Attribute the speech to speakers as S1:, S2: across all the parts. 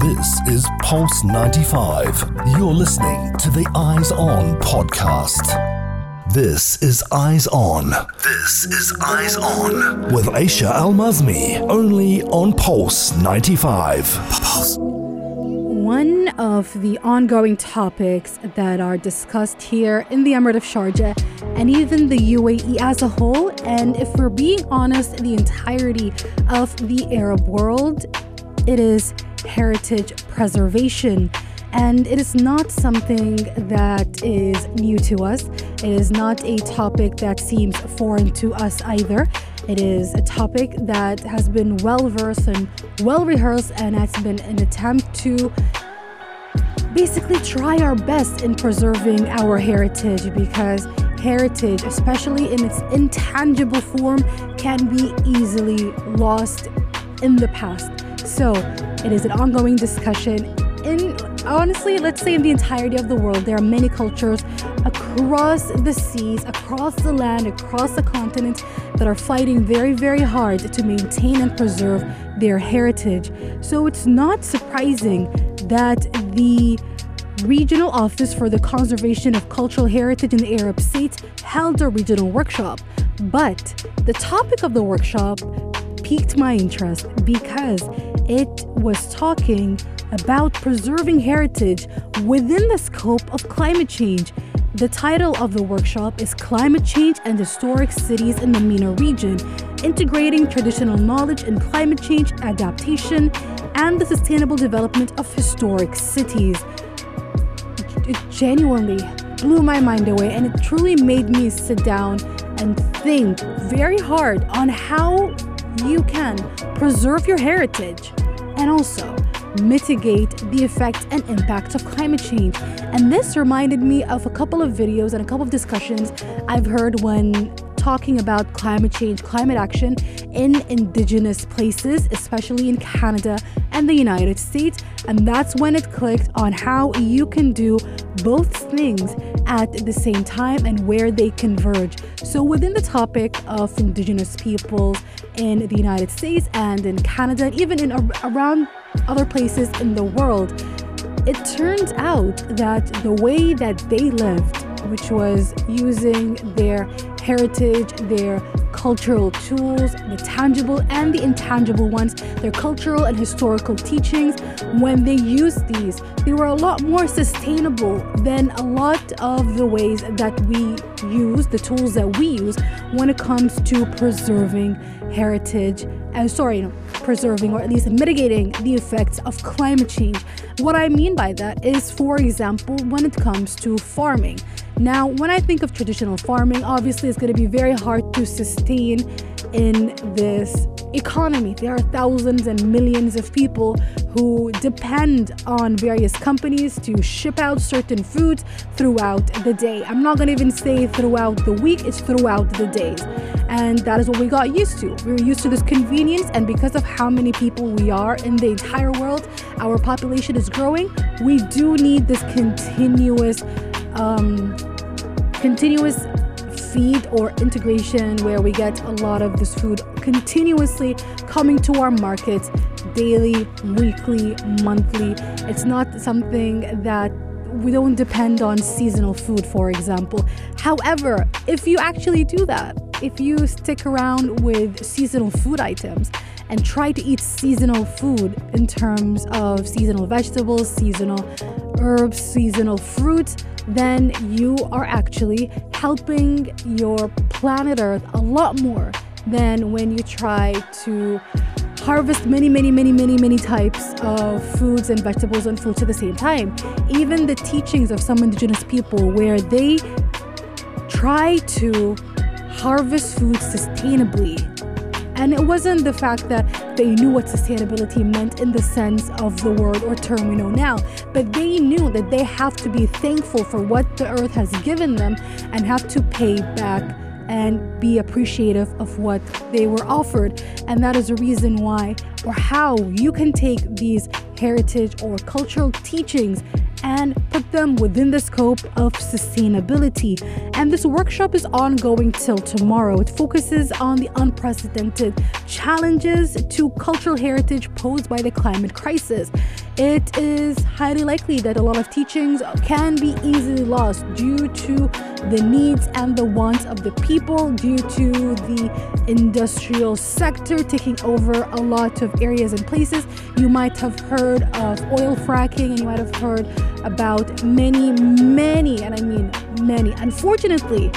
S1: This is Pulse 95. You're listening to the Eyes On podcast. This is Eyes On. This is Eyes On with Aisha Al Mazmi, only on Pulse 95. Pulse.
S2: One of the ongoing topics that are discussed here in the Emirate of Sharjah and even the UAE as a whole, and if we're being honest, the entirety of the Arab world, it is heritage preservation. And it is not something that is new to us. It is not a topic that seems foreign to us either. It is a topic that has been well versed and well rehearsed, and has been an attempt to basically try our best in preserving our heritage because heritage, especially in its intangible form, can be easily lost in the past. So, it is an ongoing discussion in honestly, let's say in the entirety of the world, there are many cultures across the seas, across the land, across the continent that are fighting very, very hard to maintain and preserve their heritage. So it's not surprising that the Regional Office for the Conservation of Cultural Heritage in the Arab States held a regional workshop. But the topic of the workshop piqued my interest because it was talking about preserving heritage within the scope of climate change. The title of the workshop is Climate Change and Historic Cities in the MENA Region Integrating Traditional Knowledge in Climate Change Adaptation and the Sustainable Development of Historic Cities. It genuinely blew my mind away and it truly made me sit down and think very hard on how you can preserve your heritage and also mitigate the effects and impact of climate change. And this reminded me of a couple of videos and a couple of discussions I've heard when talking about climate change, climate action in indigenous places, especially in Canada and the United States. And that's when it clicked on how you can do both things at the same time and where they converge. So, within the topic of indigenous peoples in the United States and in Canada, even in around other places in the world, it turns out that the way that they lived, which was using their heritage, their cultural tools, the tangible and the intangible ones, their cultural and historical teachings, when they used these, they were a lot more sustainable than a lot of the ways that we use, the tools that we use when it comes to preserving heritage. And uh, sorry, preserving or at least mitigating the effects of climate change. What I mean by that is, for example, when it comes to farming. Now, when I think of traditional farming, obviously it's going to be very hard to sustain in this economy. There are thousands and millions of people who depend on various companies to ship out certain foods throughout the day. I'm not going to even say throughout the week, it's throughout the days. And that is what we got used to. We were used to this convenience, and because of how many people we are in the entire world, our population is growing. We do need this continuous, um, continuous feed or integration where we get a lot of this food continuously coming to our markets daily, weekly, monthly. It's not something that we don't depend on seasonal food, for example. However, if you actually do that, if you stick around with seasonal food items and try to eat seasonal food in terms of seasonal vegetables, seasonal herbs, seasonal fruits, then you are actually helping your planet Earth a lot more than when you try to harvest many, many, many, many, many types of foods and vegetables and fruits at the same time. Even the teachings of some indigenous people, where they try to harvest food sustainably. And it wasn't the fact that they knew what sustainability meant in the sense of the word or term we know now, but they knew that they have to be thankful for what the earth has given them and have to pay back and be appreciative of what they were offered. And that is the reason why or how you can take these heritage or cultural teachings and put them within the scope of sustainability. And this workshop is ongoing till tomorrow. It focuses on the unprecedented challenges to cultural heritage posed by the climate crisis. It is highly likely that a lot of teachings can be easily lost due to the needs and the wants of the people, due to the industrial sector taking over a lot of areas and places. You might have heard of oil fracking and you might have heard about many, many, and I mean many, unfortunately,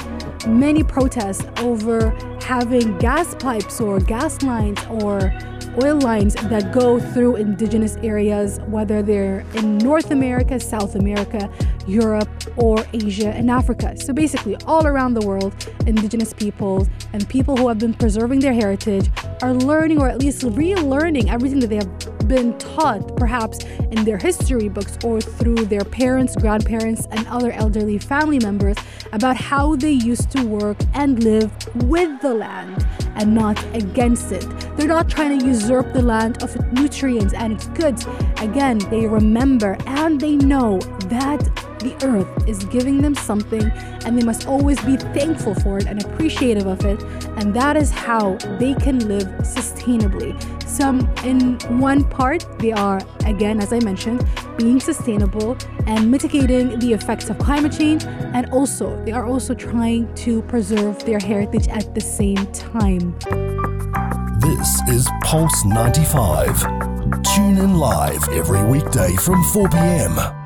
S2: many protests over having gas pipes or gas lines or oil lines that go through indigenous areas, whether they're in North America, South America, Europe, or Asia and Africa. So basically, all around the world, indigenous peoples and people who have been preserving their heritage are learning or at least relearning everything that they have been taught, perhaps in their history books or through their parents, grandparents, and other elderly family members about how they used to work and live with the land and not against it. They're not trying to usurp the land of nutrients and its goods. Again, they remember and they know that the earth is giving them something and they must always be thankful for it and appreciative of it. And that is how they can live sustainably. Some, in one part, they are, again, as I mentioned, being sustainable and mitigating the effects of climate change. And also, they are also trying to preserve their heritage at the same time.
S1: This is Pulse 95. Tune in live every weekday from 4 p.m.